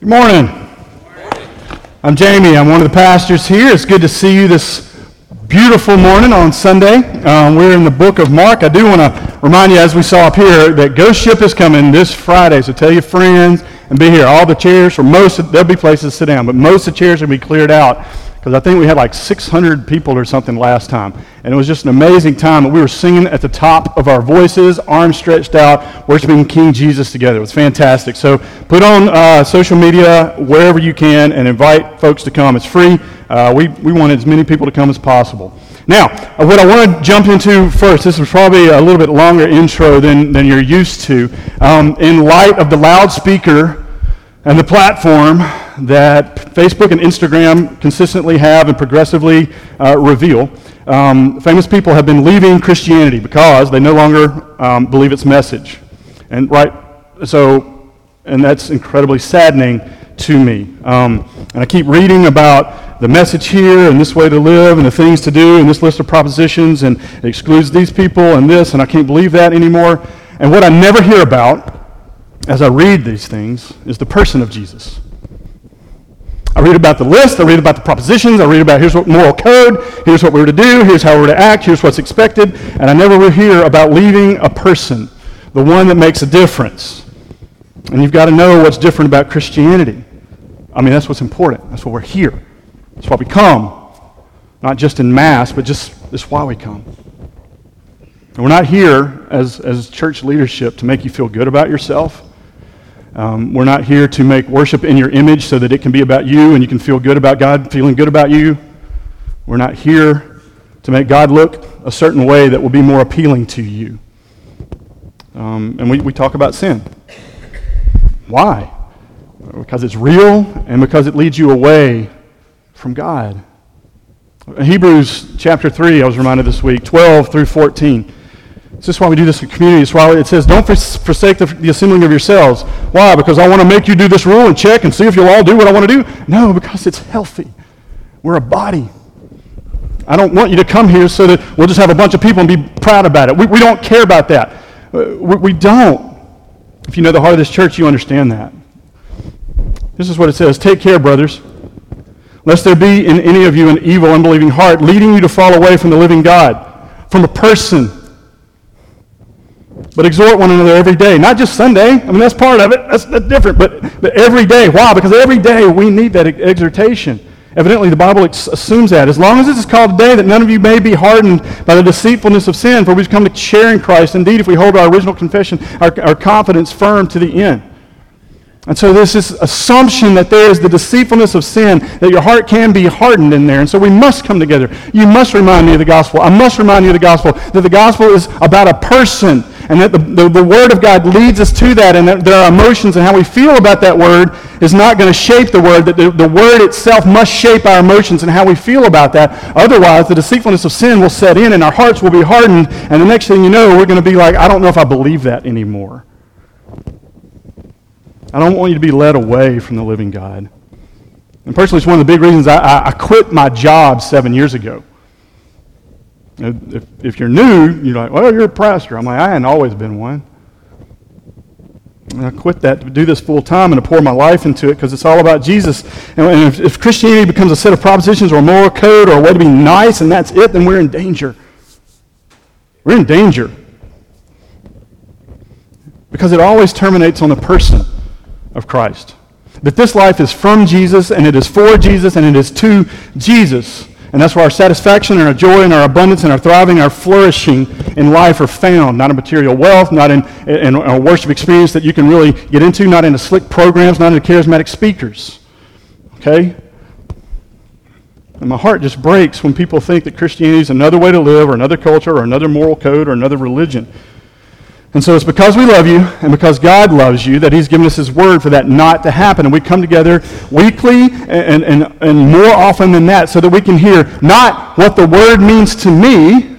Good morning. I'm Jamie. I'm one of the pastors here. It's good to see you this beautiful morning on Sunday. Um, we're in the book of Mark. I do want to remind you, as we saw up here, that Ghost Ship is coming this Friday. So tell your friends and be here. All the chairs, for most, of, there'll be places to sit down, but most of the chairs will be cleared out because I think we had like 600 people or something last time. And it was just an amazing time. We were singing at the top of our voices, arms stretched out, worshiping King Jesus together. It was fantastic. So put on uh, social media wherever you can and invite folks to come. It's free. Uh, we, we want as many people to come as possible. Now, uh, what I want to jump into first, this is probably a little bit longer intro than, than you're used to. Um, in light of the loudspeaker and the platform that Facebook and Instagram consistently have and progressively uh, reveal. Um, famous people have been leaving Christianity because they no longer um, believe its message. And right, so, and that's incredibly saddening to me. Um, and I keep reading about the message here and this way to live and the things to do and this list of propositions and it excludes these people and this, and I can't believe that anymore. And what I never hear about as I read these things is the person of Jesus. I read about the list, I read about the propositions, I read about here's what moral code, here's what we're to do, here's how we're to act, here's what's expected, and I never hear about leaving a person, the one that makes a difference. And you've got to know what's different about Christianity. I mean, that's what's important. That's why we're here. That's why we come. Not just in mass, but just that's why we come. And we're not here as, as church leadership to make you feel good about yourself. Um, we're not here to make worship in your image so that it can be about you and you can feel good about God feeling good about you. We're not here to make God look a certain way that will be more appealing to you. Um, and we, we talk about sin. Why? Because it's real and because it leads you away from God. Hebrews chapter 3, I was reminded this week, 12 through 14. This is why we do this in community. It's why it says, don't forsake the, the assembling of yourselves. Why? Because I want to make you do this rule and check and see if you'll all do what I want to do? No, because it's healthy. We're a body. I don't want you to come here so that we'll just have a bunch of people and be proud about it. We, we don't care about that. Uh, we, we don't. If you know the heart of this church, you understand that. This is what it says Take care, brothers, lest there be in any of you an evil, unbelieving heart, leading you to fall away from the living God, from a person but exhort one another every day. Not just Sunday. I mean, that's part of it. That's, that's different. But, but every day. Why? Because every day we need that exhortation. Evidently, the Bible assumes that. As long as this is called today, that none of you may be hardened by the deceitfulness of sin, for we've come to share in Christ. Indeed, if we hold our original confession, our, our confidence firm to the end. And so there's this assumption that there is the deceitfulness of sin, that your heart can be hardened in there. And so we must come together. You must remind me of the gospel. I must remind you of the gospel, that the gospel is about a person, and that the, the, the word of God leads us to that, and that there are emotions and how we feel about that word is not going to shape the word, that the, the word itself must shape our emotions and how we feel about that. Otherwise, the deceitfulness of sin will set in, and our hearts will be hardened, and the next thing you know, we're going to be like, I don't know if I believe that anymore. I don't want you to be led away from the living God. And personally, it's one of the big reasons I, I, I quit my job seven years ago. If, if you're new, you're like, well, you're a pastor. I'm like, I hadn't always been one. And I quit that to do this full time and to pour my life into it because it's all about Jesus. And if, if Christianity becomes a set of propositions or a moral code or a way to be nice and that's it, then we're in danger. We're in danger. Because it always terminates on the person of Christ. That this life is from Jesus and it is for Jesus and it is to Jesus. And that's where our satisfaction and our joy and our abundance and our thriving, our flourishing in life are found. Not in material wealth, not in, in a worship experience that you can really get into, not in slick programs, not in charismatic speakers. Okay? And my heart just breaks when people think that Christianity is another way to live or another culture or another moral code or another religion. And so it's because we love you and because God loves you that He's given us His word for that not to happen. And we come together weekly and, and, and more often than that so that we can hear not what the word means to me,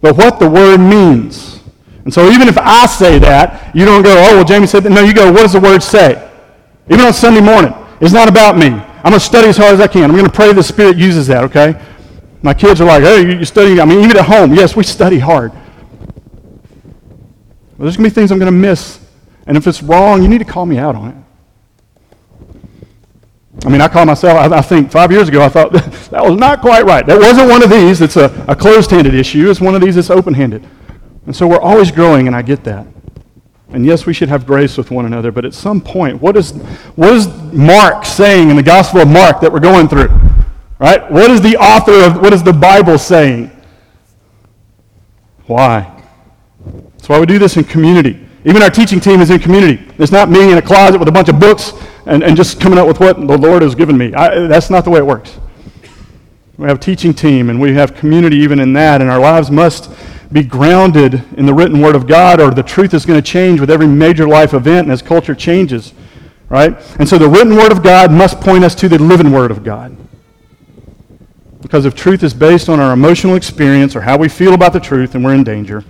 but what the word means. And so even if I say that, you don't go, oh, well, Jamie said that. No, you go, what does the word say? Even on Sunday morning. It's not about me. I'm going to study as hard as I can. I'm going to pray the Spirit uses that, okay? My kids are like, hey, you study. I mean, even at home, yes, we study hard. There's going to be things I'm going to miss. And if it's wrong, you need to call me out on it. I mean, I call myself, I, I think five years ago, I thought that was not quite right. That wasn't one of these that's a, a closed handed issue. It's one of these that's open handed. And so we're always growing, and I get that. And yes, we should have grace with one another, but at some point, what is, what is Mark saying in the Gospel of Mark that we're going through? Right? What is the author of, what is the Bible saying? Why? That's why we do this in community. Even our teaching team is in community. It's not me in a closet with a bunch of books and, and just coming up with what the Lord has given me. I, that's not the way it works. We have teaching team and we have community even in that, and our lives must be grounded in the written word of God, or the truth is going to change with every major life event and as culture changes. Right? And so the written word of God must point us to the living word of God. Because if truth is based on our emotional experience or how we feel about the truth, then we're in danger.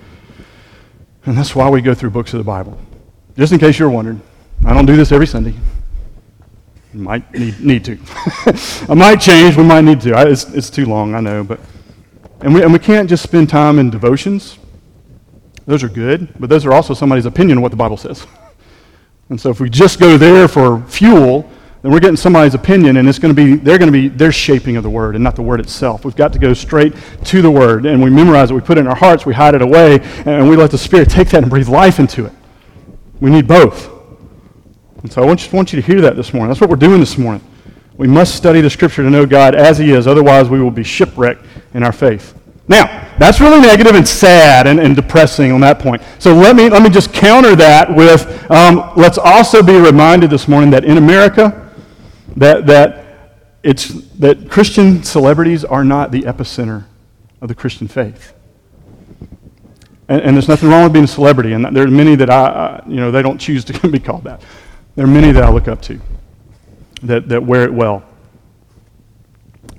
And that's why we go through books of the Bible. Just in case you're wondering, I don't do this every Sunday. Might need, need to. I might change. We might need to. I, it's, it's too long, I know. But, and, we, and we can't just spend time in devotions. Those are good, but those are also somebody's opinion of what the Bible says. And so if we just go there for fuel, then we're getting somebody's opinion, and it's going to be they're going to be their shaping of the word and not the word itself. We've got to go straight to the word, and we memorize it, we put it in our hearts, we hide it away, and we let the Spirit take that and breathe life into it. We need both. And so I want you, want you to hear that this morning. That's what we're doing this morning. We must study the Scripture to know God as He is, otherwise, we will be shipwrecked in our faith. Now, that's really negative and sad and, and depressing on that point. So let me, let me just counter that with um, let's also be reminded this morning that in America, that, that, it's, that Christian celebrities are not the epicenter of the Christian faith. And, and, there's nothing wrong with being a celebrity. And there are many that I, I, you know, they don't choose to be called that. There are many that I look up to that, that wear it well.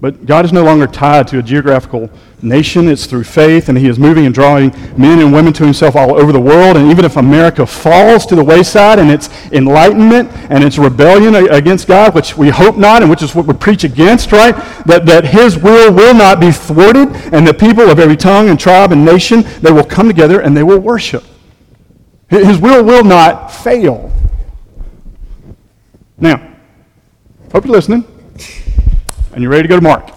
But God is no longer tied to a geographical nation. It's through faith, and He is moving and drawing men and women to Himself all over the world. And even if America falls to the wayside and its enlightenment and its rebellion against God, which we hope not, and which is what we preach against, right? That, that His will will not be thwarted, and the people of every tongue and tribe and nation, they will come together and they will worship. His will will not fail. Now, hope you're listening and you're ready to go to Mark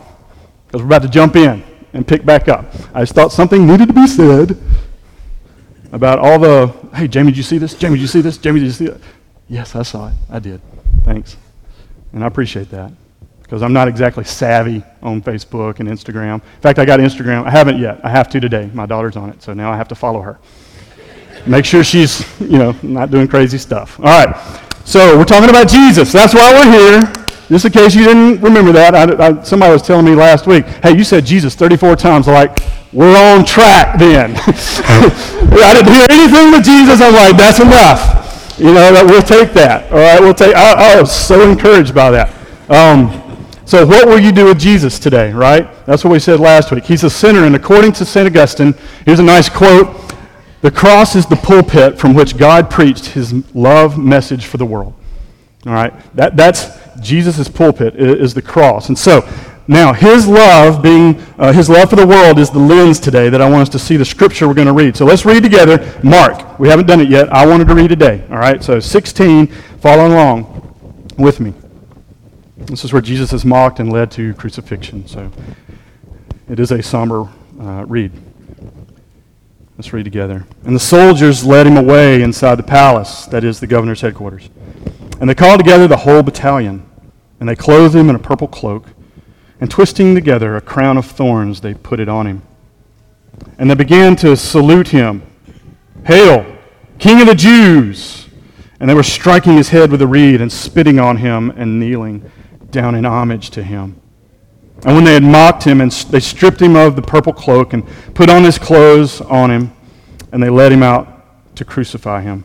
because we're about to jump in and pick back up. I just thought something needed to be said about all the, hey, Jamie, did you see this? Jamie, did you see this? Jamie, did you see it? Yes, I saw it. I did. Thanks. And I appreciate that because I'm not exactly savvy on Facebook and Instagram. In fact, I got Instagram. I haven't yet. I have to today. My daughter's on it, so now I have to follow her. Make sure she's, you know, not doing crazy stuff. All right. So we're talking about Jesus. That's why we're here. Just in case you didn't remember that, I, I, somebody was telling me last week, hey, you said Jesus 34 times. like, we're on track then. I didn't hear anything but Jesus. I'm like, that's enough. You know, we'll take that. All right, we'll take, I, I was so encouraged by that. Um, so what will you do with Jesus today, right? That's what we said last week. He's a sinner, and according to St. Augustine, here's a nice quote. The cross is the pulpit from which God preached his love message for the world. All right? That, that's Jesus' pulpit is the cross. And so, now, his love being, uh, his love for the world is the lens today that I want us to see the scripture we're going to read. So let's read together. Mark. We haven't done it yet. I wanted to read today. All right? So 16, follow along with me. This is where Jesus is mocked and led to crucifixion. So it is a somber uh, read. Let's read together. And the soldiers led him away inside the palace, that is the governor's headquarters. And they called together the whole battalion. And they clothed him in a purple cloak, and twisting together a crown of thorns, they put it on him. And they began to salute him Hail, King of the Jews! And they were striking his head with a reed and spitting on him and kneeling down in homage to him. And when they had mocked him, and they stripped him of the purple cloak and put on his clothes on him, and they led him out to crucify him.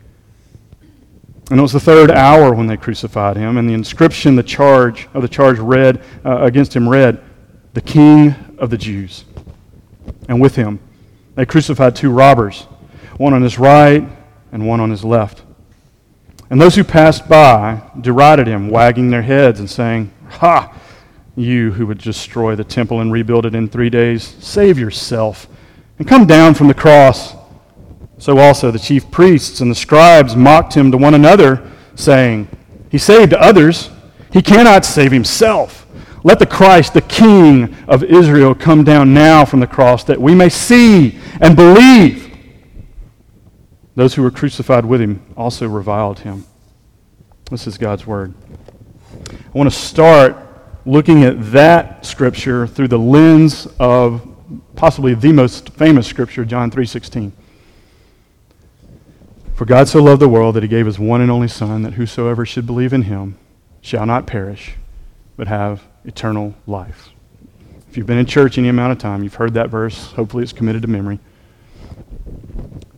And it was the third hour when they crucified him, and the inscription, the charge of the charge read uh, against him read, "The King of the Jews." And with him, They crucified two robbers, one on his right and one on his left. And those who passed by derided him, wagging their heads and saying, Ha! You who would destroy the temple and rebuild it in three days, save yourself and come down from the cross. So also the chief priests and the scribes mocked him to one another, saying, He saved others, he cannot save himself. Let the Christ, the King of Israel, come down now from the cross that we may see and believe. Those who were crucified with him also reviled him. This is God's word. I want to start looking at that scripture through the lens of possibly the most famous scripture, John 3:16. For God so loved the world that he gave his one and only son that whosoever should believe in him shall not perish but have eternal life. If you've been in church any amount of time, you've heard that verse. Hopefully it's committed to memory.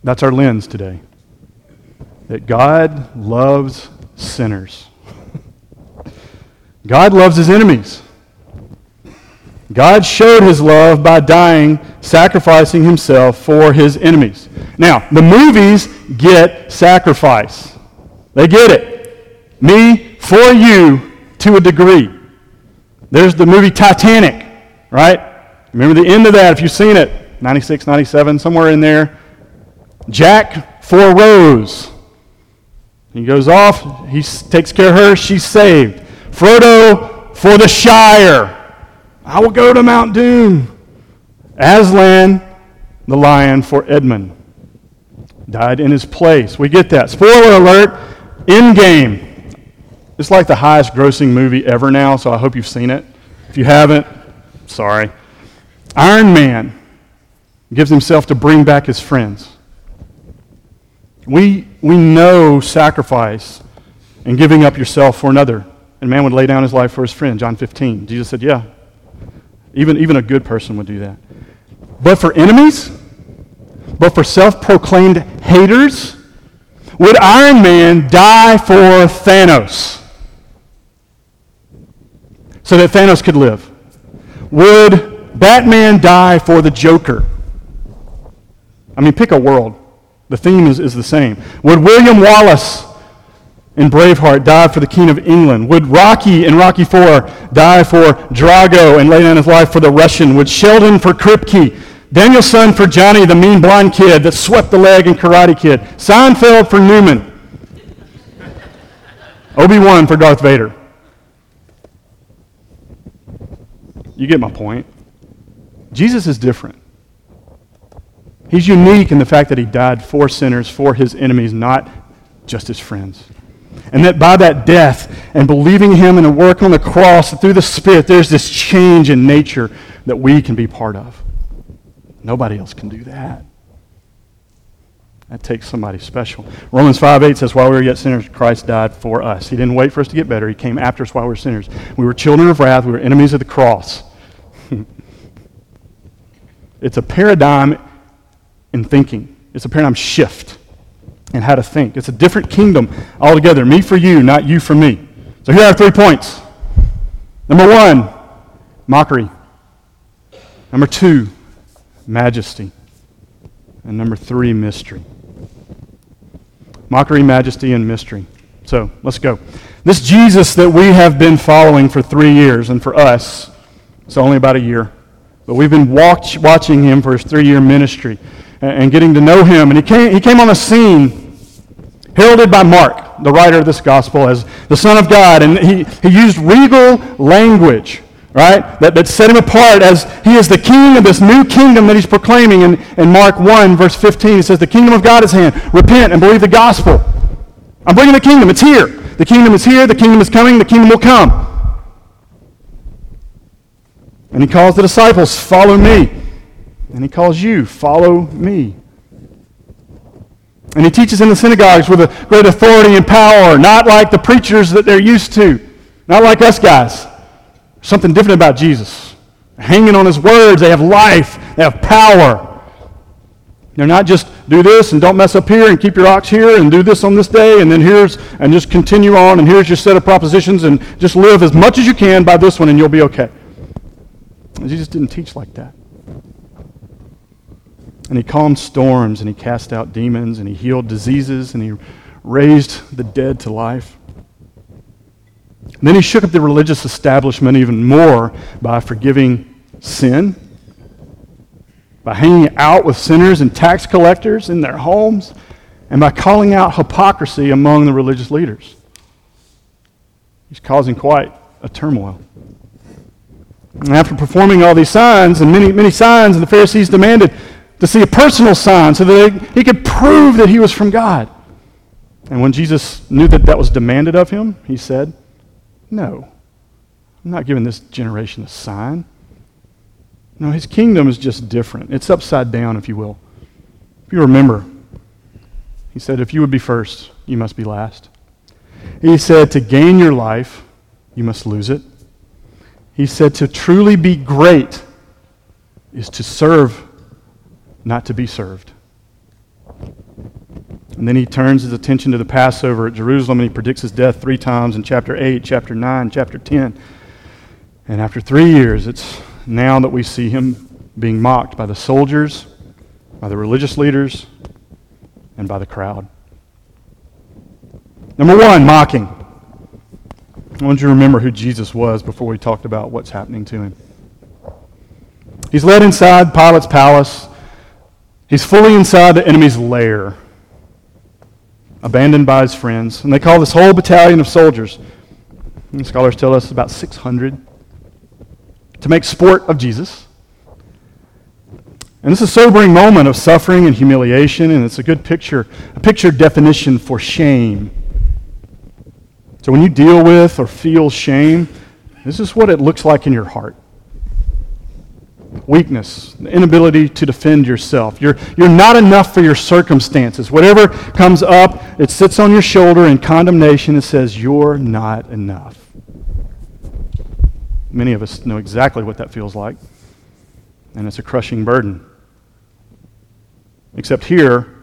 That's our lens today. That God loves sinners. God loves his enemies. God showed his love by dying, sacrificing himself for his enemies. Now, the movies get sacrifice. They get it. Me for you to a degree. There's the movie Titanic, right? Remember the end of that if you've seen it. 96, 97, somewhere in there. Jack for Rose. He goes off, he takes care of her, she's saved. Frodo for the Shire. I will go to Mount Doom. Aslan, the lion, for Edmund. Died in his place. We get that. Spoiler alert In Endgame. It's like the highest grossing movie ever now, so I hope you've seen it. If you haven't, sorry. Iron Man gives himself to bring back his friends. We, we know sacrifice and giving up yourself for another. And man would lay down his life for his friend, John 15. Jesus said, Yeah, even, even a good person would do that. But for enemies, but for self proclaimed haters, would Iron Man die for Thanos so that Thanos could live? Would Batman die for the Joker? I mean, pick a world. The theme is, is the same. Would William Wallace in Braveheart die for the King of England? Would Rocky in Rocky IV die for Drago and lay down his life for the Russian? Would Sheldon for Kripke? Daniel-san for Johnny, the mean blonde kid that swept the leg in Karate Kid? Seinfeld for Newman? Obi-Wan for Darth Vader? You get my point. Jesus is different. He's unique in the fact that he died for sinners, for his enemies, not just his friends. And that by that death and believing him and the work on the cross through the Spirit, there's this change in nature that we can be part of. Nobody else can do that. That takes somebody special. Romans 5 8 says, While we were yet sinners, Christ died for us. He didn't wait for us to get better. He came after us while we were sinners. We were children of wrath. We were enemies of the cross. it's a paradigm in thinking, it's a paradigm shift in how to think. It's a different kingdom altogether. Me for you, not you for me. So here are three points. Number one, mockery. Number two, majesty. And number three, mystery. Mockery, majesty, and mystery. So let's go. This Jesus that we have been following for three years, and for us, it's only about a year, but we've been watch, watching him for his three year ministry and getting to know him. And he came, he came on the scene heralded by Mark, the writer of this gospel, as the Son of God. And he, he used regal language, right, that, that set him apart as he is the king of this new kingdom that he's proclaiming. In, in Mark 1, verse 15, he says, The kingdom of God is hand. Repent and believe the gospel. I'm bringing the kingdom. It's here. The kingdom is here. The kingdom is coming. The kingdom will come. And he calls the disciples, Follow me. And he calls you, Follow me. And he teaches in the synagogues with a great authority and power, not like the preachers that they're used to, not like us guys. Something different about Jesus. hanging on his words, they have life, they have power. They're not just do this and don't mess up here and keep your ox here and do this on this day and then here's and just continue on and here's your set of propositions and just live as much as you can by this one and you'll be okay. Jesus didn't teach like that. And he calmed storms, and he cast out demons, and he healed diseases, and he raised the dead to life. And then he shook up the religious establishment even more by forgiving sin, by hanging out with sinners and tax collectors in their homes, and by calling out hypocrisy among the religious leaders. He's causing quite a turmoil. And after performing all these signs, and many, many signs, and the Pharisees demanded to see a personal sign so that he could prove that he was from God. And when Jesus knew that that was demanded of him, he said, No, I'm not giving this generation a sign. No, his kingdom is just different. It's upside down, if you will. If you remember, he said, If you would be first, you must be last. He said, To gain your life, you must lose it. He said, To truly be great is to serve, not to be served. And then he turns his attention to the Passover at Jerusalem and he predicts his death three times in chapter 8, chapter 9, chapter 10. And after three years, it's now that we see him being mocked by the soldiers, by the religious leaders, and by the crowd. Number one, mocking. I want you to remember who Jesus was before we talked about what's happening to him. He's led inside Pilate's palace. He's fully inside the enemy's lair, abandoned by his friends. And they call this whole battalion of soldiers, scholars tell us about 600, to make sport of Jesus. And this is a sobering moment of suffering and humiliation, and it's a good picture, a picture definition for shame. So when you deal with or feel shame, this is what it looks like in your heart weakness, inability to defend yourself. You're, you're not enough for your circumstances. Whatever comes up, it sits on your shoulder in condemnation and says, You're not enough. Many of us know exactly what that feels like, and it's a crushing burden. Except here,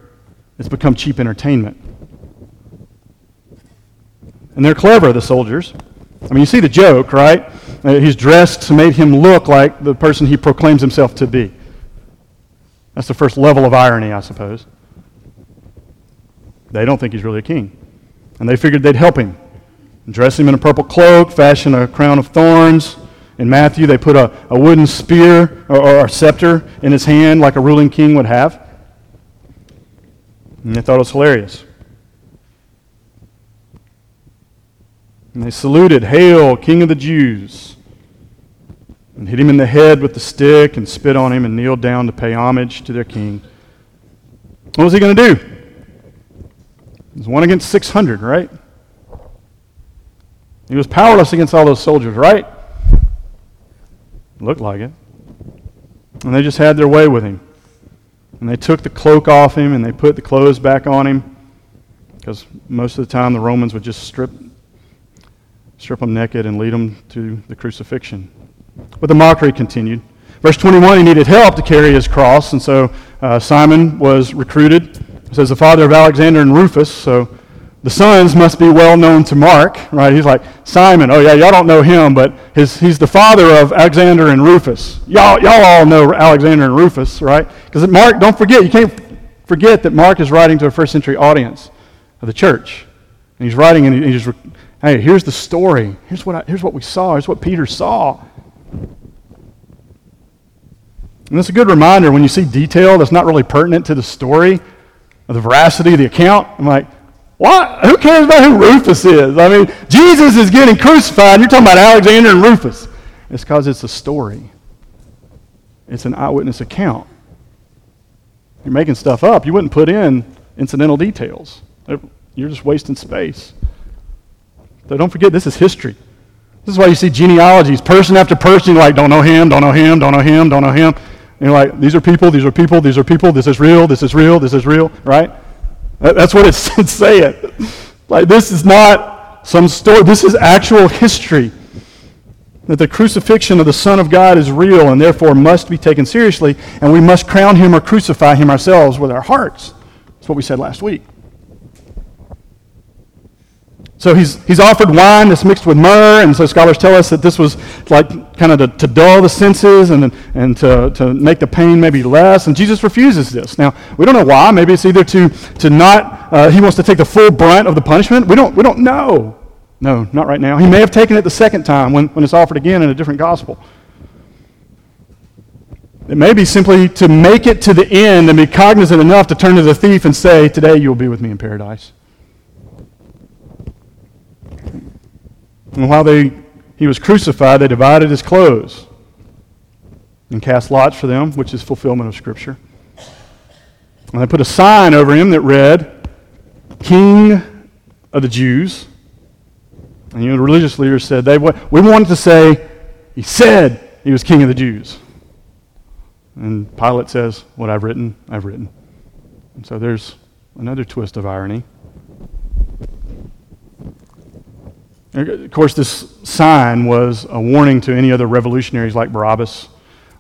it's become cheap entertainment. And they're clever, the soldiers. I mean, you see the joke, right? Uh, he's dressed to make him look like the person he proclaims himself to be. That's the first level of irony, I suppose. They don't think he's really a king. And they figured they'd help him. Dress him in a purple cloak, fashion a crown of thorns. In Matthew, they put a, a wooden spear or, or a scepter in his hand like a ruling king would have. And they thought it was hilarious. And they saluted, Hail, King of the Jews! And hit him in the head with the stick and spit on him and kneeled down to pay homage to their king. What was he going to do? It was one against 600, right? He was powerless against all those soldiers, right? Looked like it. And they just had their way with him. And they took the cloak off him and they put the clothes back on him because most of the time the Romans would just strip strip them naked, and lead them to the crucifixion. But the mockery continued. Verse 21, he needed help to carry his cross, and so uh, Simon was recruited. It says the father of Alexander and Rufus, so the sons must be well known to Mark, right? He's like, Simon, oh yeah, y'all don't know him, but his, he's the father of Alexander and Rufus. Y'all, y'all all know Alexander and Rufus, right? Because Mark, don't forget, you can't forget that Mark is writing to a first century audience of the church. And he's writing and he's Hey, here's the story. Here's what, I, here's what we saw. Here's what Peter saw. And it's a good reminder when you see detail that's not really pertinent to the story or the veracity of the account. I'm like, what? Who cares about who Rufus is? I mean, Jesus is getting crucified, you're talking about Alexander and Rufus. It's because it's a story, it's an eyewitness account. You're making stuff up. You wouldn't put in incidental details, you're just wasting space. So don't forget, this is history. This is why you see genealogies, person after person, like, don't know him, don't know him, don't know him, don't know him. And you're like, these are people, these are people, these are people, this is real, this is real, this is real, right? That's what it's, it's saying. Like, this is not some story, this is actual history. That the crucifixion of the Son of God is real and therefore must be taken seriously, and we must crown him or crucify him ourselves with our hearts. That's what we said last week. So he's, he's offered wine that's mixed with myrrh, and so scholars tell us that this was like kind of to, to dull the senses and, and to, to make the pain maybe less. And Jesus refuses this. Now, we don't know why. Maybe it's either to, to not, uh, he wants to take the full brunt of the punishment. We don't, we don't know. No, not right now. He may have taken it the second time when, when it's offered again in a different gospel. It may be simply to make it to the end and be cognizant enough to turn to the thief and say, Today you will be with me in paradise. And while they, he was crucified, they divided his clothes and cast lots for them, which is fulfillment of Scripture. And they put a sign over him that read, King of the Jews. And you know, the religious leaders said, they, we wanted to say, he said he was king of the Jews. And Pilate says, What I've written, I've written. And so there's another twist of irony. Of course, this sign was a warning to any other revolutionaries like Barabbas,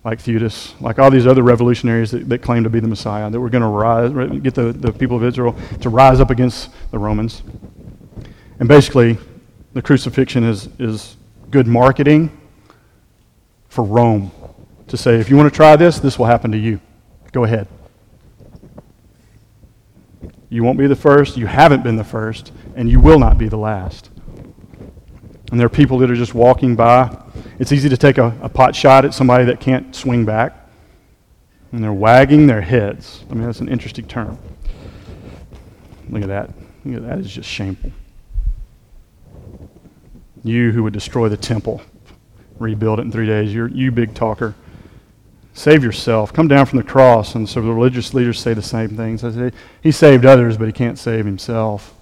like Theudas, like all these other revolutionaries that, that claimed to be the Messiah, that were going to rise, get the, the people of Israel to rise up against the Romans. And basically, the crucifixion is, is good marketing for Rome to say, if you want to try this, this will happen to you. Go ahead. You won't be the first, you haven't been the first, and you will not be the last. And there are people that are just walking by. It's easy to take a, a pot shot at somebody that can't swing back. And they're wagging their heads. I mean, that's an interesting term. Look at that. Look at that. It's just shameful. You who would destroy the temple, rebuild it in three days. You're, you big talker. Save yourself. Come down from the cross. And so the religious leaders say the same things. I he saved others, but he can't save himself.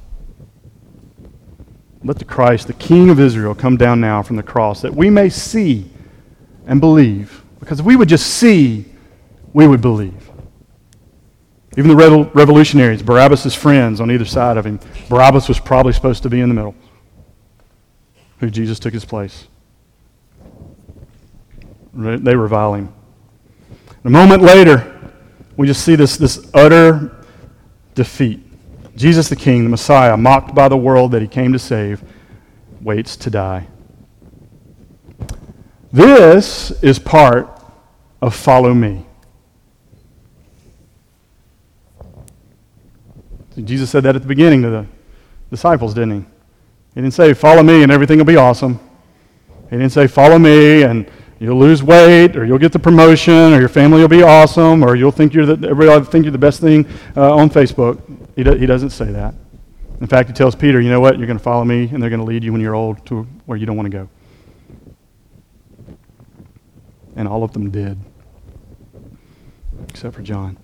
Let the Christ, the King of Israel, come down now from the cross that we may see and believe. Because if we would just see, we would believe. Even the revolutionaries, Barabbas' friends on either side of him, Barabbas was probably supposed to be in the middle, who Jesus took his place. They revile him. A moment later, we just see this, this utter defeat. Jesus the King, the Messiah, mocked by the world that he came to save, waits to die. This is part of follow me. Jesus said that at the beginning to the disciples, didn't he? He didn't say, Follow me and everything will be awesome. He didn't say, Follow me and you'll lose weight, or you'll get the promotion, or your family will be awesome, or you'll think you're the, everybody will think you're the best thing uh, on Facebook. He, do, he doesn't say that. In fact, he tells Peter, you know what? You're going to follow me, and they're going to lead you when you're old to where you don't want to go. And all of them did, except for John.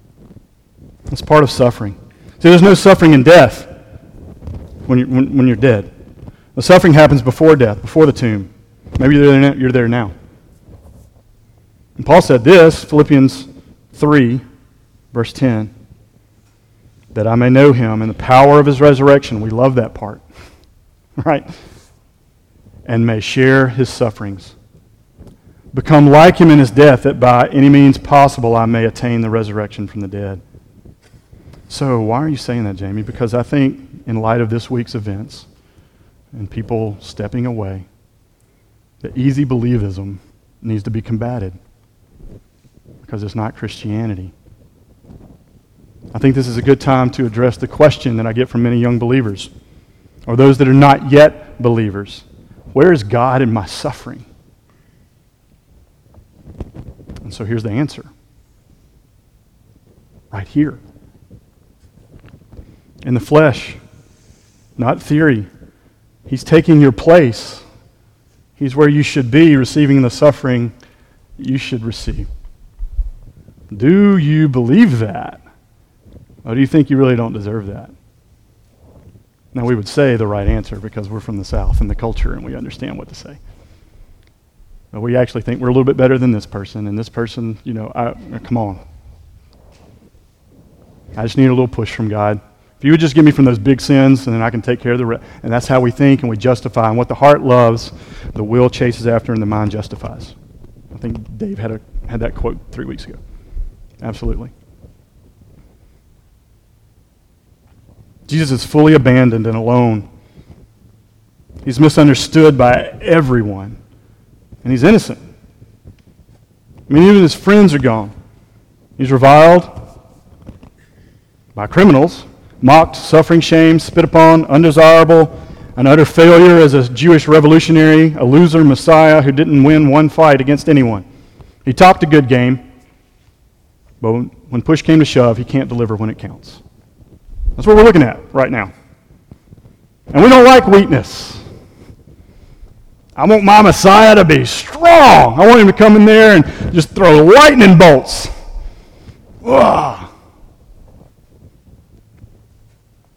It's part of suffering. See, there's no suffering in death when you're, when, when you're dead. The suffering happens before death, before the tomb. Maybe you're there, you're there now. And Paul said this, Philippians 3, verse 10, that I may know him and the power of his resurrection. We love that part, right? And may share his sufferings. Become like him in his death, that by any means possible I may attain the resurrection from the dead. So, why are you saying that, Jamie? Because I think, in light of this week's events and people stepping away, the easy believism needs to be combated because it's not Christianity. I think this is a good time to address the question that I get from many young believers or those that are not yet believers Where is God in my suffering? And so here's the answer right here. In the flesh, not theory. He's taking your place. He's where you should be, receiving the suffering you should receive. Do you believe that? Or do you think you really don't deserve that? Now, we would say the right answer because we're from the South and the culture and we understand what to say. But we actually think we're a little bit better than this person, and this person, you know, I, uh, come on. I just need a little push from God. If you would just give me from those big sins, and then I can take care of the rest. And that's how we think and we justify. And what the heart loves, the will chases after, and the mind justifies. I think Dave had, a, had that quote three weeks ago. Absolutely. Jesus is fully abandoned and alone. He's misunderstood by everyone, and he's innocent. I mean, even his friends are gone. He's reviled by criminals, mocked, suffering shame, spit upon, undesirable, an utter failure as a Jewish revolutionary, a loser Messiah who didn't win one fight against anyone. He talked a good game, but when push came to shove, he can't deliver when it counts. That's what we're looking at right now. And we don't like weakness. I want my Messiah to be strong. I want him to come in there and just throw lightning bolts. Ugh.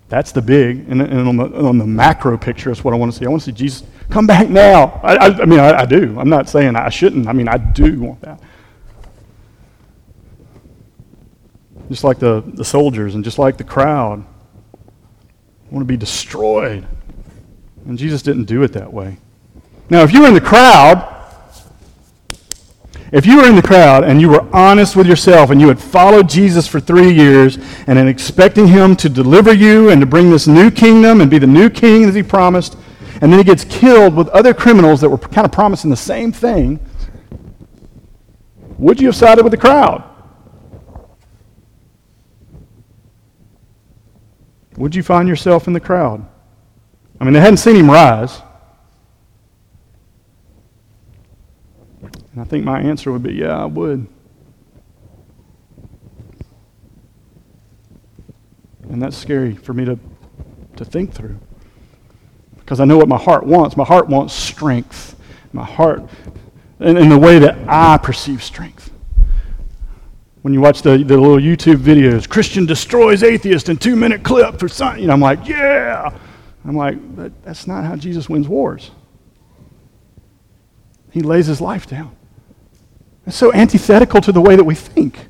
That's the big, and, and on, the, on, the, macro picture, is what I want to see. I want to see Jesus come back now. I, I, I mean, I, I, do. I'm not saying I shouldn't. I mean, I do want that. Just like the, the soldiers and just like the crowd, want to be destroyed. And Jesus didn't do it that way. Now, if you were in the crowd, if you were in the crowd and you were honest with yourself and you had followed Jesus for three years and in expecting him to deliver you and to bring this new kingdom and be the new king as he promised, and then he gets killed with other criminals that were kind of promising the same thing, would you have sided with the crowd? Would you find yourself in the crowd? I mean, they hadn't seen him rise. And I think my answer would be, yeah, I would. And that's scary for me to, to think through. Because I know what my heart wants. My heart wants strength. My heart, in, in the way that I perceive strength. When you watch the, the little YouTube videos, Christian destroys atheist in two minute clip for something, you know, I'm like, yeah. I'm like, that's not how Jesus wins wars. He lays his life down. It's so antithetical to the way that we think.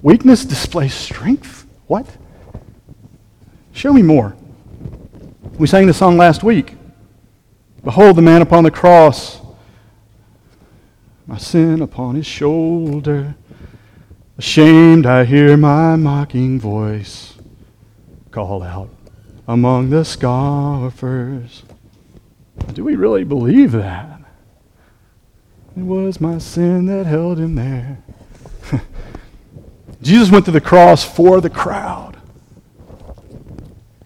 Weakness displays strength? What? Show me more. We sang the song last week. Behold the man upon the cross, my sin upon his shoulder. Ashamed, I hear my mocking voice call out among the scoffers. Do we really believe that? It was my sin that held him there. Jesus went to the cross for the crowd.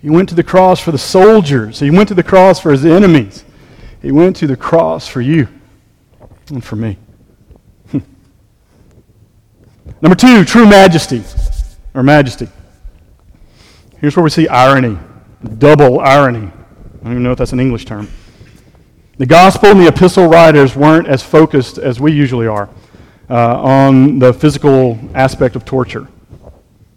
He went to the cross for the soldiers. He went to the cross for his enemies. He went to the cross for you and for me. Number two, true majesty or majesty. Here's where we see irony, double irony. I don't even know if that's an English term. The gospel and the epistle writers weren't as focused as we usually are uh, on the physical aspect of torture.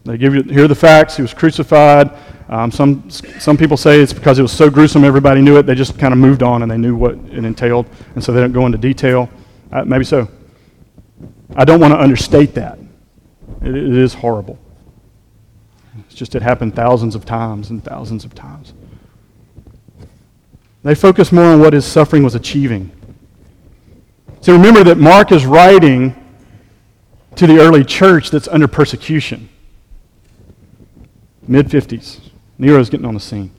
They give you here are the facts. He was crucified. Um, some some people say it's because it was so gruesome, everybody knew it. They just kind of moved on and they knew what it entailed, and so they don't go into detail. Uh, maybe so. I don't want to understate that. It, it is horrible. It's just it happened thousands of times and thousands of times. They focus more on what his suffering was achieving. So remember that Mark is writing to the early church that's under persecution. Mid 50s. Nero's getting on the scene.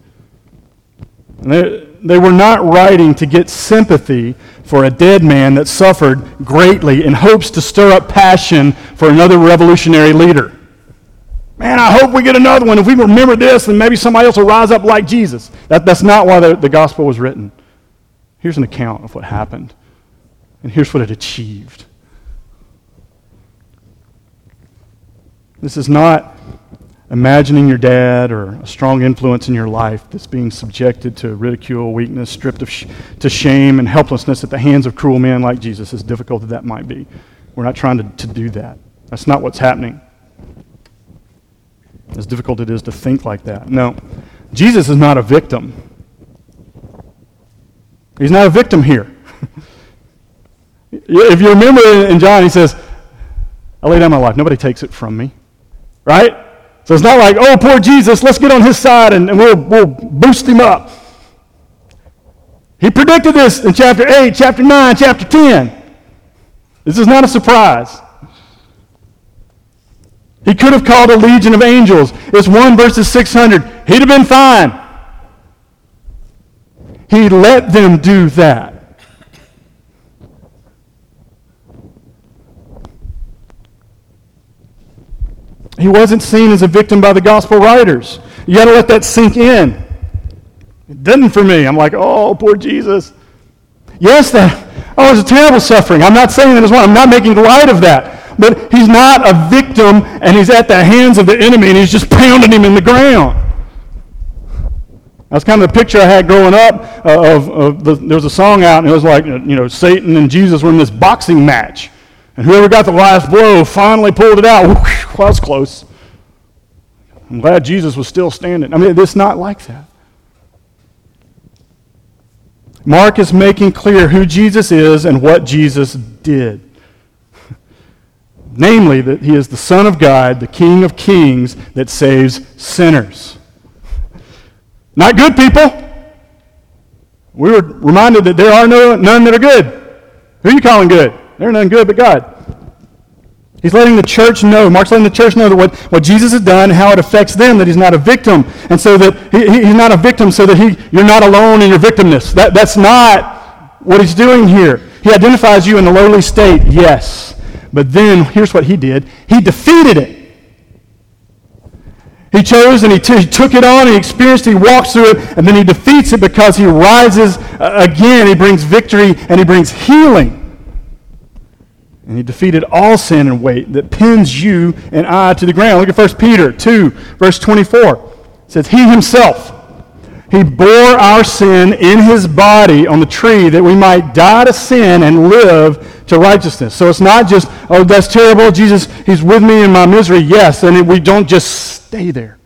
And they, they were not writing to get sympathy for a dead man that suffered greatly in hopes to stir up passion for another revolutionary leader. Man, I hope we get another one. If we remember this, then maybe somebody else will rise up like Jesus. That, that's not why the, the gospel was written. Here's an account of what happened, and here's what it achieved. This is not imagining your dad or a strong influence in your life that's being subjected to ridicule, weakness, stripped of sh- to shame and helplessness at the hands of cruel men like Jesus, as difficult as that might be. We're not trying to, to do that. That's not what's happening as difficult it is to think like that. No, Jesus is not a victim. He's not a victim here. if you remember in John, he says, I lay down my life. Nobody takes it from me. Right? So it's not like, oh, poor Jesus, let's get on his side and, and we'll, we'll boost him up. He predicted this in chapter 8, chapter 9, chapter 10. This is not a surprise. He could have called a legion of angels. It's 1 verses 600. He'd have been fine. He let them do that. He wasn't seen as a victim by the gospel writers. You got to let that sink in. It didn't for me. I'm like, oh, poor Jesus. Yes, that oh, it was a terrible suffering. I'm not saying that as well. I'm not making light of that. But he's not a victim and he's at the hands of the enemy and he's just pounding him in the ground. That's kind of the picture I had growing up uh, of, of the, there was a song out and it was like, you know, Satan and Jesus were in this boxing match. And whoever got the last blow finally pulled it out. well, close. I'm glad Jesus was still standing. I mean, it's not like that. Mark is making clear who Jesus is and what Jesus did. Namely, that he is the Son of God, the King of kings that saves sinners. Not good people. We were reminded that there are no, none that are good. Who are you calling good? There are none good but God. He's letting the church know, Mark's letting the church know that what, what Jesus has done, how it affects them, that he's not a victim. And so that he, he's not a victim so that he, you're not alone in your victimness. That, that's not what he's doing here. He identifies you in the lowly state, yes. But then, here's what he did. He defeated it. He chose and he, t- he, took it on, he experienced it, he walks through it, and then he defeats it because he rises uh, again. He brings victory and he brings healing. And he defeated all sin and weight that pins you and I to the ground. Look at 1 Peter 2, verse 24. It says, He himself, he bore our sin in his body on the tree that we might die to sin and live to righteousness. So it's not just, oh, that's terrible. Jesus, he's with me in my misery. Yes, and we don't just stay there.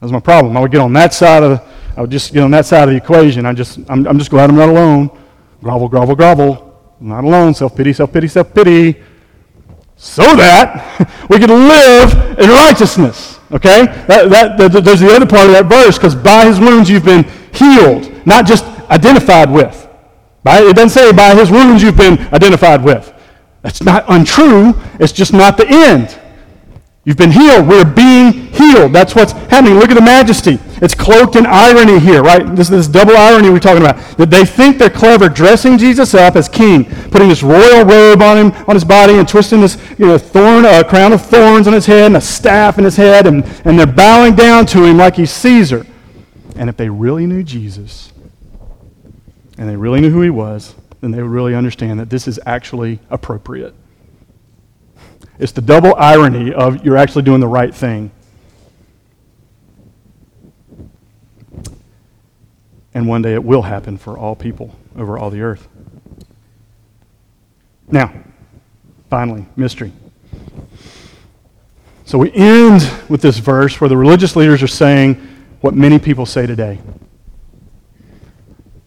That was my problem. I would get on that side of the, I would just get on that side of the equation. I just, I'm, I'm just glad I'm not alone. Grovel, grovel, grovel. Not alone. Self pity, self pity, self pity. So that we can live in righteousness. Okay? That, that, that, there's the other part of that verse because by his wounds you've been healed, not just identified with. By, it doesn't say by his wounds you've been identified with. That's not untrue. It's just not the end. You've been healed. We're being healed. That's what's happening. Look at the majesty. It's cloaked in irony here, right? This, this double irony we're talking about. That they think they're clever dressing Jesus up as king, putting this royal robe on him, on his body, and twisting this you know, thorn, a crown of thorns on his head, and a staff in his head, and, and they're bowing down to him like he's Caesar. And if they really knew Jesus, and they really knew who he was, then they would really understand that this is actually appropriate. It's the double irony of you're actually doing the right thing. And one day it will happen for all people over all the earth. Now, finally, mystery. So we end with this verse where the religious leaders are saying what many people say today.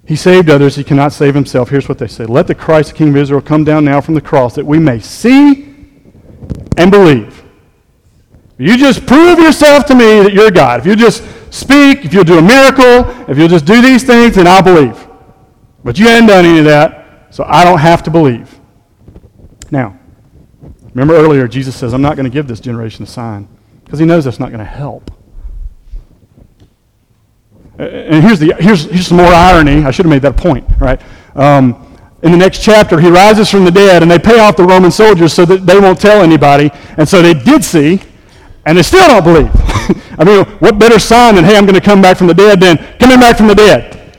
He saved others, he cannot save himself. Here's what they say Let the Christ, the King of Israel, come down now from the cross that we may see and believe. You just prove yourself to me that you're God. If you just speak, if you'll do a miracle, if you'll just do these things, then I'll believe. But you hadn't done any of that, so I don't have to believe. Now, remember earlier, Jesus says, I'm not going to give this generation a sign because he knows that's not going to help. And here's, the, here's, here's some more irony. I should have made that point, right? Um, in the next chapter, he rises from the dead, and they pay off the Roman soldiers so that they won't tell anybody. And so they did see, and they still don't believe. I mean, what better sign than, hey, I'm going to come back from the dead than coming back from the dead?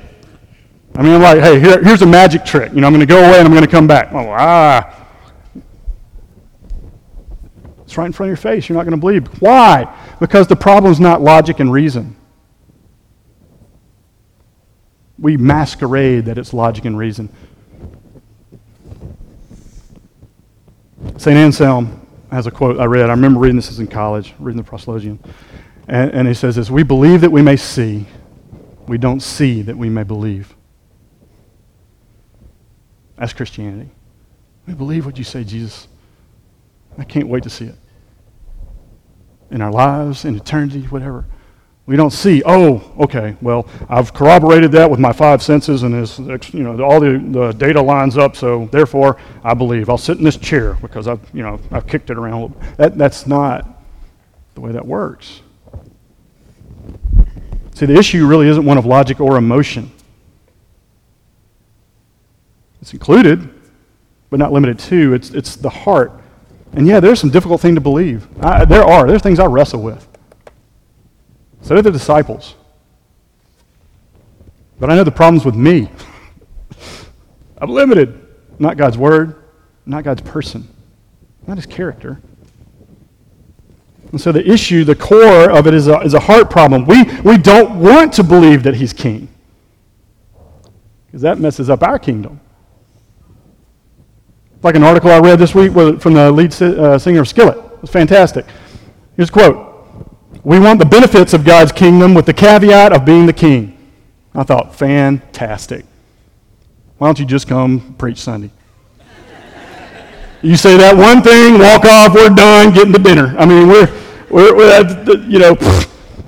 I mean, like, hey, here, here's a magic trick. You know, I'm going to go away and I'm going to come back. Well, ah. It's right in front of your face. You're not going to believe. Why? Because the problem is not logic and reason. We masquerade that it's logic and reason. St. Anselm has a quote I read. I remember reading this in college, reading the Proslogium. And, and he says this We believe that we may see, we don't see that we may believe. That's Christianity. We believe what you say, Jesus. I can't wait to see it. In our lives, in eternity, whatever. We don't see, oh, okay, well, I've corroborated that with my five senses and this, you know, all the, the data lines up, so therefore I believe. I'll sit in this chair because I've, you know, I've kicked it around. That, that's not the way that works. See, the issue really isn't one of logic or emotion. It's included, but not limited to. It's, it's the heart. And yeah, there's some difficult thing to believe. I, there are. There's things I wrestle with. So do the disciples. But I know the problem's with me. I'm limited. Not God's word, not God's person, not his character. And so the issue, the core of it is a, is a heart problem. We, we don't want to believe that he's king because that messes up our kingdom. Like an article I read this week from the lead uh, singer of Skillet. It was fantastic. Here's a quote We want the benefits of God's kingdom with the caveat of being the king. I thought, fantastic. Why don't you just come preach Sunday? you say that one thing, walk off, we're done, getting to dinner. I mean, we're, we're, we're uh, you know,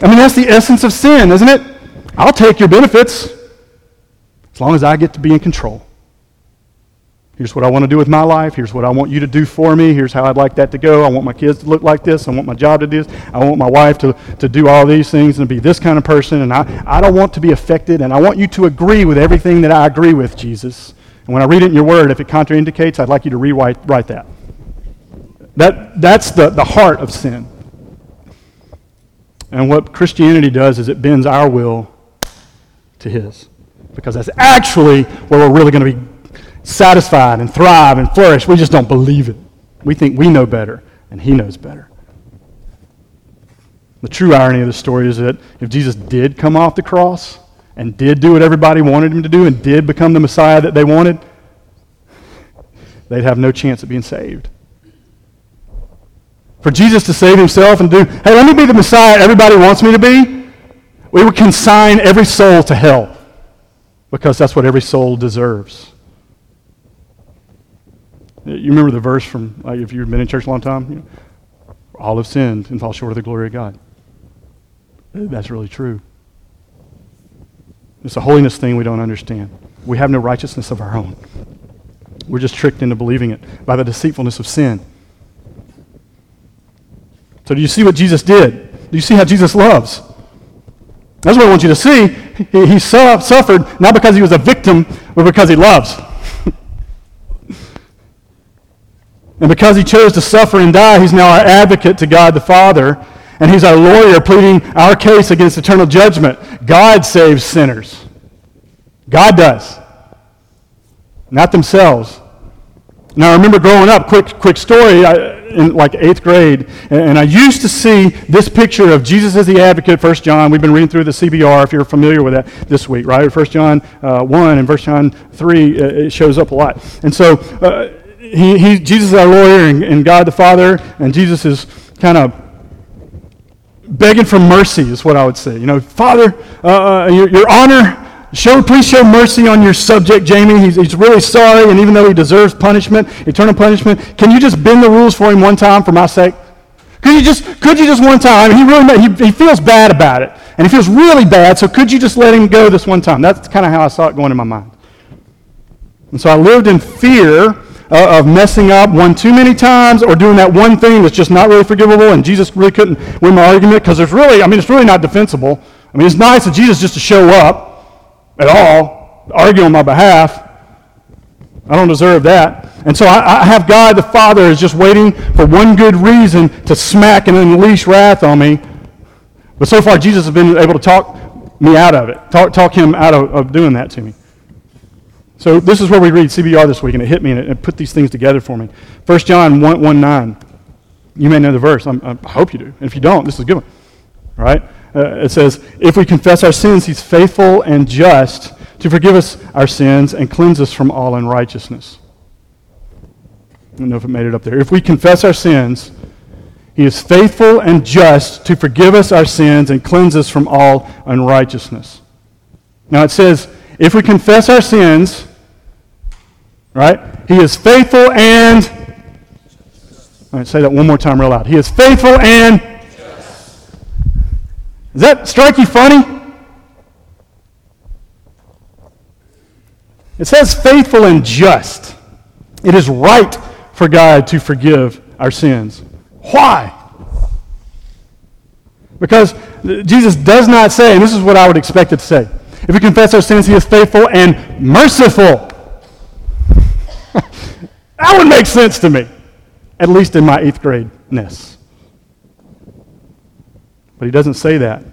I mean, that's the essence of sin, isn't it? I'll take your benefits as long as I get to be in control. Here's what I want to do with my life. Here's what I want you to do for me. Here's how I'd like that to go. I want my kids to look like this. I want my job to do this. I want my wife to, to do all these things and be this kind of person. And I, I don't want to be affected. And I want you to agree with everything that I agree with, Jesus. And when I read it in your word, if it contraindicates, I'd like you to rewrite write that. that. That's the, the heart of sin. And what Christianity does is it bends our will to His. Because that's actually where we're really going to be satisfied and thrive and flourish. We just don't believe it. We think we know better, and He knows better. The true irony of the story is that if Jesus did come off the cross and did do what everybody wanted him to do and did become the Messiah that they wanted, they'd have no chance of being saved. For Jesus to save himself and do, hey, let me be the Messiah everybody wants me to be, we would consign every soul to hell because that's what every soul deserves. You remember the verse from, like, if you've been in church a long time? You know, all have sinned and fall short of the glory of God. That's really true. It's a holiness thing we don't understand. We have no righteousness of our own. We're just tricked into believing it by the deceitfulness of sin. So, do you see what Jesus did? Do you see how Jesus loves? That's what I want you to see. He, he suffered not because he was a victim, but because he loves. And because he chose to suffer and die, he's now our advocate to God the Father. And he's our lawyer pleading our case against eternal judgment. God saves sinners. God does. Not themselves. Now, I remember growing up, quick, quick story, I, in like eighth grade, and I used to see this picture of Jesus as the advocate, 1 John. We've been reading through the CBR, if you're familiar with that this week, right? 1 John uh, 1 and 1 John 3, uh, it shows up a lot. And so, uh, he, he, Jesus is our lawyer and, and God the Father, and Jesus is kind of begging for mercy, is what I would say. You know, Father, uh, uh, your, your, honor, show, please show mercy on your subject, Jamie. He's, he's really sorry, and even though he deserves punishment, eternal punishment, can you just bend the rules for him one time for my sake? Could you just, could you just one time? He really, he, he feels bad about it, and he feels really bad. So could you just let him go this one time? That's kind of how I saw it going in my mind. And so I lived in fear uh, of messing up one too many times or doing that one thing that's just not really forgivable, and Jesus really couldn't win my argument because there's really, I mean, it's really not defensible. I mean, it's nice of Jesus just to show up at all, argue on my behalf. I don't deserve that. And so I, I, have God the Father is just waiting for one good reason to smack and unleash wrath on me. But so far, Jesus has been able to talk me out of it, talk, talk him out of, of doing that to me. So this is where we read CBR this week, and it hit me, and it, it put these things together for me. 1 John 1, 1 9. You may know the verse. I'm, i hope you do. And if you don't, this is a good one. Right? Uh, it says, If we confess our sins, he's faithful and just to forgive us our sins and cleanse us from all unrighteousness. I don't know if it made it up there. If we confess our sins, he is faithful and just to forgive us our sins and cleanse us from all unrighteousness. Now it says, if we confess our sins, right? He is faithful and. All right, say that one more time real loud. He is faithful and. Does that strike you funny? It says faithful and just. It is right for God to forgive our sins. Why? Because Jesus does not say, and this is what I would expect it to say if we confess our sins, he is faithful and merciful. That would make sense to me. at least in my eighth grade ness. But he doesn't say that.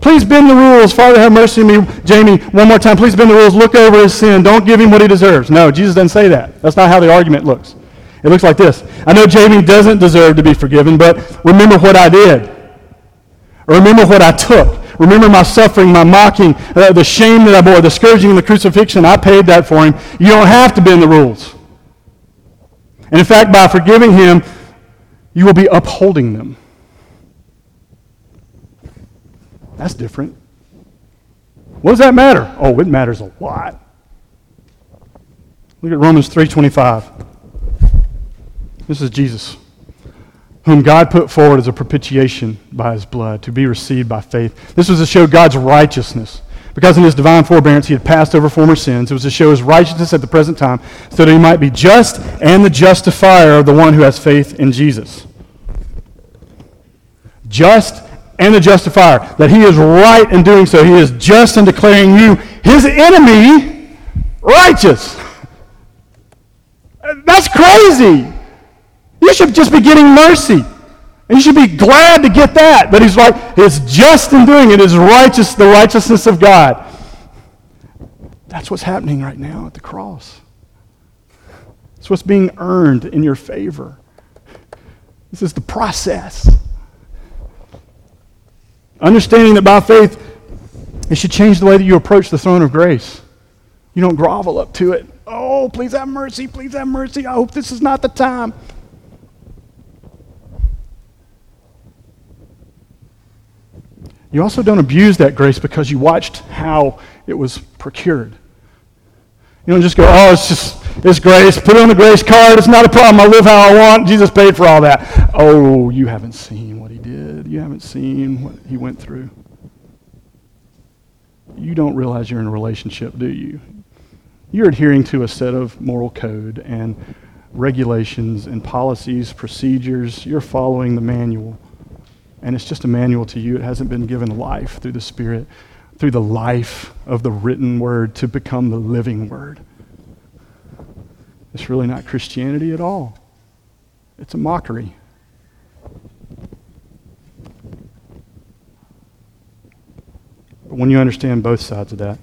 Please bend the rules. Father, have mercy on me. Jamie, one more time. Please bend the rules. Look over his sin. Don't give him what he deserves. No, Jesus doesn't say that. That's not how the argument looks. It looks like this. I know Jamie doesn't deserve to be forgiven, but remember what I did. Remember what I took. Remember my suffering, my mocking, uh, the shame that I bore, the scourging the crucifixion. I paid that for him. You don't have to bend the rules. And in fact, by forgiving him, you will be upholding them. That's different. What does that matter? Oh, it matters a lot. Look at Romans 3:25. This is Jesus, whom God put forward as a propitiation by his blood to be received by faith. This was to show God's righteousness. Because in his divine forbearance he had passed over former sins, it was to show his righteousness at the present time, so that he might be just and the justifier of the one who has faith in Jesus. Just and the justifier, that he is right in doing so. He is just in declaring you, his enemy, righteous. That's crazy. You should just be getting mercy. And you should be glad to get that. But he's like, it's just in doing it is righteous, the righteousness of God. That's what's happening right now at the cross. It's what's being earned in your favor. This is the process. Understanding that by faith, it should change the way that you approach the throne of grace. You don't grovel up to it. Oh, please have mercy, please have mercy. I hope this is not the time. You also don't abuse that grace because you watched how it was procured. You don't just go, oh, it's just, it's grace. Put it on the grace card. It's not a problem. I live how I want. Jesus paid for all that. Oh, you haven't seen what he did. You haven't seen what he went through. You don't realize you're in a relationship, do you? You're adhering to a set of moral code and regulations and policies, procedures. You're following the manual. And it's just a manual to you. It hasn't been given life through the Spirit, through the life of the written word to become the living word. It's really not Christianity at all, it's a mockery. But when you understand both sides of that,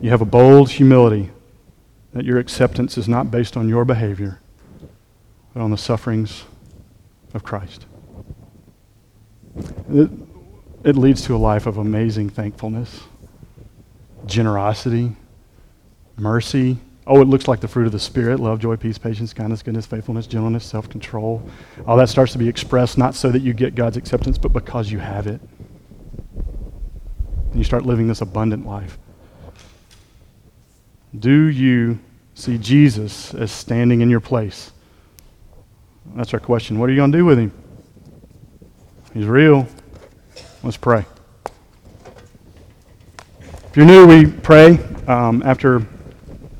you have a bold humility that your acceptance is not based on your behavior, but on the sufferings of Christ. It, it leads to a life of amazing thankfulness, generosity, mercy. Oh, it looks like the fruit of the Spirit love, joy, peace, patience, kindness, goodness, faithfulness, gentleness, self control. All that starts to be expressed not so that you get God's acceptance, but because you have it. And you start living this abundant life. Do you see Jesus as standing in your place? That's our question. What are you going to do with him? He's real. Let's pray. If you're new, we pray um, after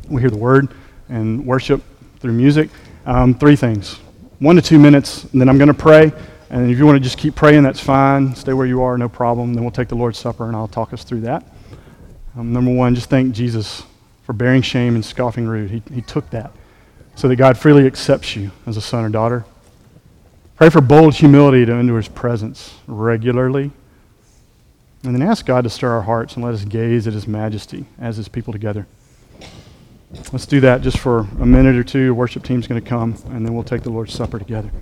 we hear the word and worship through music. Um, three things one to two minutes, and then I'm going to pray. And if you want to just keep praying, that's fine. Stay where you are, no problem. Then we'll take the Lord's Supper, and I'll talk us through that. Um, number one, just thank Jesus for bearing shame and scoffing rude. He, he took that so that God freely accepts you as a son or daughter. Pray for bold humility to enter his presence regularly. And then ask God to stir our hearts and let us gaze at his majesty as his people together. Let's do that just for a minute or two. Worship team's going to come, and then we'll take the Lord's Supper together.